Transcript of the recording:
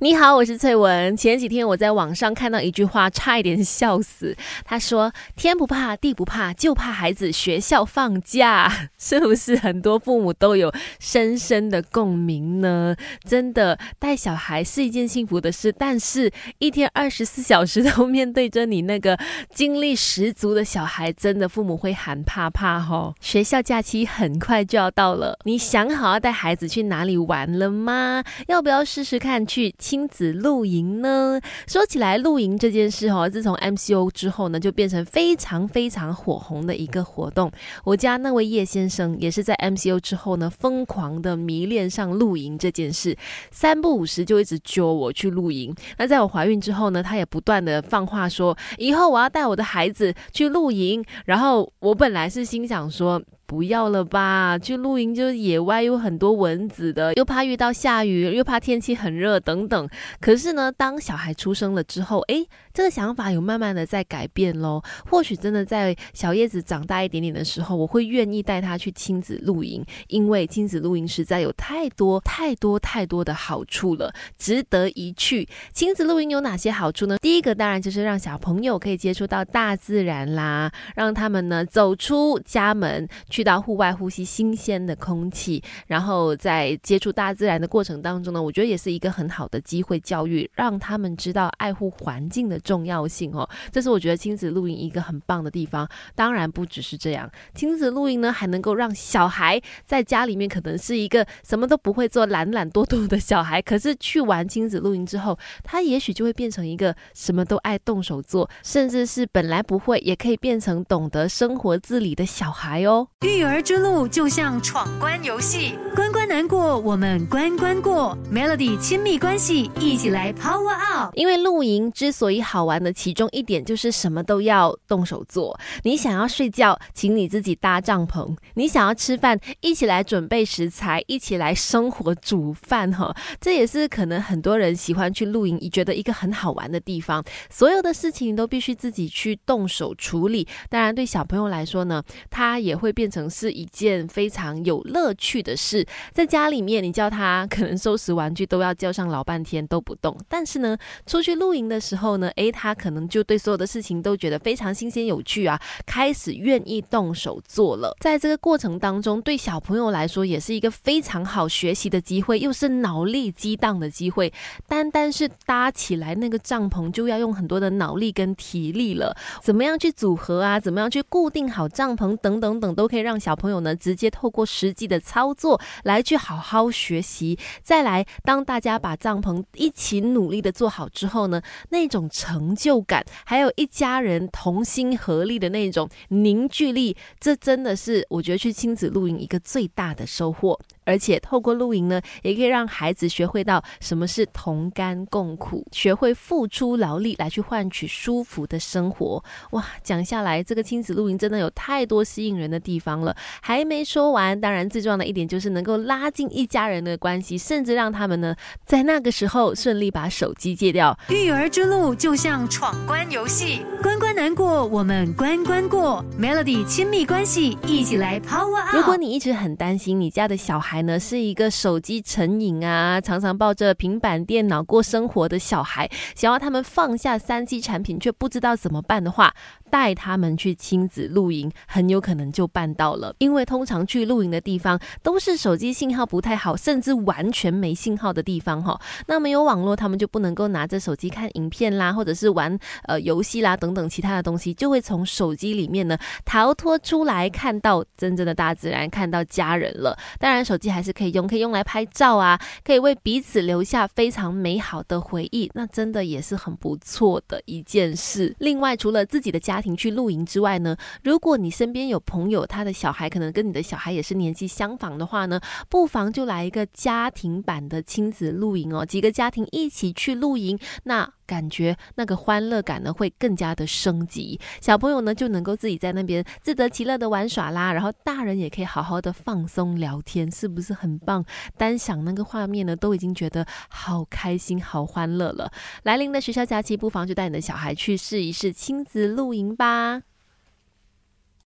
你好，我是翠文。前几天我在网上看到一句话，差一点笑死。他说：“天不怕地不怕，就怕孩子学校放假。”是不是很多父母都有深深的共鸣呢？真的，带小孩是一件幸福的事，但是一天二十四小时都面对着你那个精力十足的小孩，真的父母会喊怕怕哈。学校假期很快就要到了，你想好要带孩子去哪里玩了吗？要不要试试看去？亲子露营呢？说起来，露营这件事哦，自从 MCO 之后呢，就变成非常非常火红的一个活动。我家那位叶先生也是在 MCO 之后呢，疯狂的迷恋上露营这件事，三不五时就一直揪我去露营。那在我怀孕之后呢，他也不断的放话说，以后我要带我的孩子去露营。然后我本来是心想说。不要了吧，去露营就是野外有很多蚊子的，又怕遇到下雨，又怕天气很热等等。可是呢，当小孩出生了之后，诶，这个想法有慢慢的在改变喽。或许真的在小叶子长大一点点的时候，我会愿意带他去亲子露营，因为亲子露营实在有太多太多太多的好处了，值得一去。亲子露营有哪些好处呢？第一个当然就是让小朋友可以接触到大自然啦，让他们呢走出家门。去到户外呼吸新鲜的空气，然后在接触大自然的过程当中呢，我觉得也是一个很好的机会，教育让他们知道爱护环境的重要性哦。这是我觉得亲子露营一个很棒的地方。当然不只是这样，亲子露营呢还能够让小孩在家里面可能是一个什么都不会做、懒懒惰惰的小孩，可是去玩亲子露营之后，他也许就会变成一个什么都爱动手做，甚至是本来不会也可以变成懂得生活自理的小孩哦。育儿之路就像闯关游戏，关关难过，我们关关过。Melody 亲密关系，一起来 Power Up。因为露营之所以好玩的其中一点就是什么都要动手做。你想要睡觉，请你自己搭帐篷；你想要吃饭，一起来准备食材，一起来生火煮饭。哈，这也是可能很多人喜欢去露营，觉得一个很好玩的地方。所有的事情都必须自己去动手处理。当然，对小朋友来说呢，它也会变。成是一件非常有乐趣的事，在家里面，你叫他可能收拾玩具都要叫上老半天都不动，但是呢，出去露营的时候呢，诶，他可能就对所有的事情都觉得非常新鲜有趣啊，开始愿意动手做了。在这个过程当中，对小朋友来说也是一个非常好学习的机会，又是脑力激荡的机会。单单是搭起来那个帐篷，就要用很多的脑力跟体力了。怎么样去组合啊？怎么样去固定好帐篷？等等等，都可以。让小朋友呢直接透过实际的操作来去好好学习，再来当大家把帐篷一起努力的做好之后呢，那种成就感，还有一家人同心合力的那种凝聚力，这真的是我觉得去亲子露营一个最大的收获。而且透过露营呢，也可以让孩子学会到什么是同甘共苦，学会付出劳力来去换取舒服的生活。哇，讲下来，这个亲子露营真的有太多吸引人的地方了。还没说完，当然最重要的一点就是能够拉近一家人的关系，甚至让他们呢在那个时候顺利把手机戒掉。育儿之路就像闯关游戏，关关难过，我们关关过。Melody 亲密关系，一起来 Power Up。如果你一直很担心你家的小孩，呢是一个手机成瘾啊，常常抱着平板电脑过生活的小孩，想要他们放下三 C 产品却不知道怎么办的话，带他们去亲子露营，很有可能就办到了。因为通常去露营的地方都是手机信号不太好，甚至完全没信号的地方哈。那没有网络，他们就不能够拿着手机看影片啦，或者是玩呃游戏啦等等其他的东西，就会从手机里面呢逃脱出来，看到真正的大自然，看到家人了。当然手机。还是可以用，可以用来拍照啊，可以为彼此留下非常美好的回忆，那真的也是很不错的一件事。另外，除了自己的家庭去露营之外呢，如果你身边有朋友，他的小孩可能跟你的小孩也是年纪相仿的话呢，不妨就来一个家庭版的亲子露营哦，几个家庭一起去露营，那。感觉那个欢乐感呢会更加的升级，小朋友呢就能够自己在那边自得其乐的玩耍啦，然后大人也可以好好的放松聊天，是不是很棒？单想那个画面呢，都已经觉得好开心、好欢乐了。来临的学校假期，不妨就带你的小孩去试一试亲子露营吧。